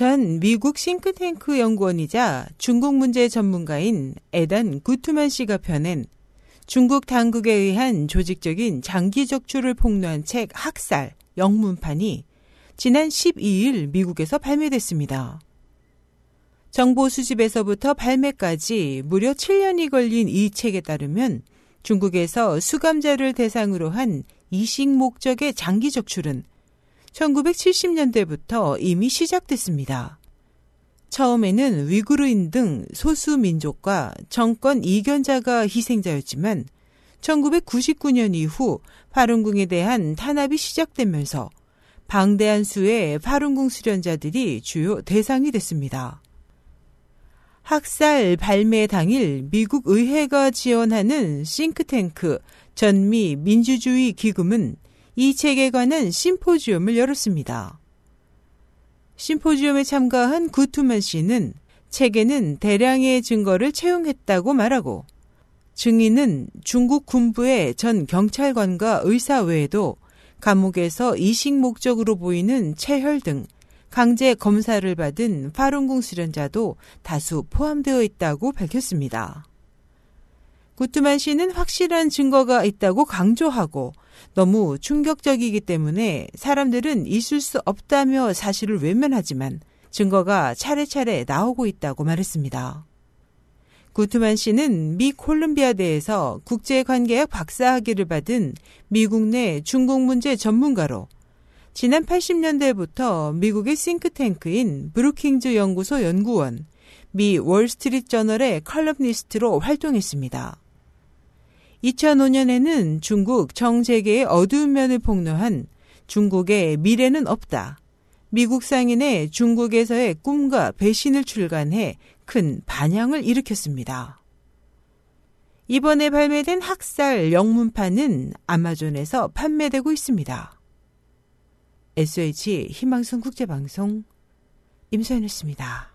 전 미국 싱크탱크 연구원이자 중국 문제 전문가인 에단 구투만 씨가 펴낸 중국 당국에 의한 조직적인 장기 적출을 폭로한 책 학살 영문판이 지난 12일 미국에서 발매됐습니다. 정보 수집에서부터 발매까지 무려 7년이 걸린 이 책에 따르면 중국에서 수감자를 대상으로 한 이식 목적의 장기 적출은 1970년대부터 이미 시작됐습니다. 처음에는 위구르인 등 소수 민족과 정권 이견자가 희생자였지만 1999년 이후 파룬궁에 대한 탄압이 시작되면서 방대한 수의 파룬궁 수련자들이 주요 대상이 됐습니다. 학살 발매 당일 미국 의회가 지원하는 싱크탱크 전미 민주주의 기금은 이 책에 관한 심포지엄을 열었습니다. 심포지엄에 참가한 구투만 씨는 책에는 대량의 증거를 채용했다고 말하고 증인은 중국 군부의 전 경찰관과 의사 외에도 감옥에서 이식 목적으로 보이는 체혈 등 강제 검사를 받은 파룬궁 수련자도 다수 포함되어 있다고 밝혔습니다. 구트만 씨는 확실한 증거가 있다고 강조하고 너무 충격적이기 때문에 사람들은 있을 수 없다며 사실을 외면하지만 증거가 차례차례 나오고 있다고 말했습니다. 구트만 씨는 미 콜ум비아대에서 국제관계학 박사학위를 받은 미국 내 중국 문제 전문가로 지난 80년대부터 미국의 싱크탱크인 브루킹즈 연구소 연구원, 미 월스트리트 저널의 칼럼니스트로 활동했습니다. 2005년에는 중국 정재계의 어두운 면을 폭로한 중국의 미래는 없다. 미국 상인의 중국에서의 꿈과 배신을 출간해 큰 반향을 일으켰습니다. 이번에 발매된 학살 영문판은 아마존에서 판매되고 있습니다. SH 희망성 국제방송 임소연이었습니다.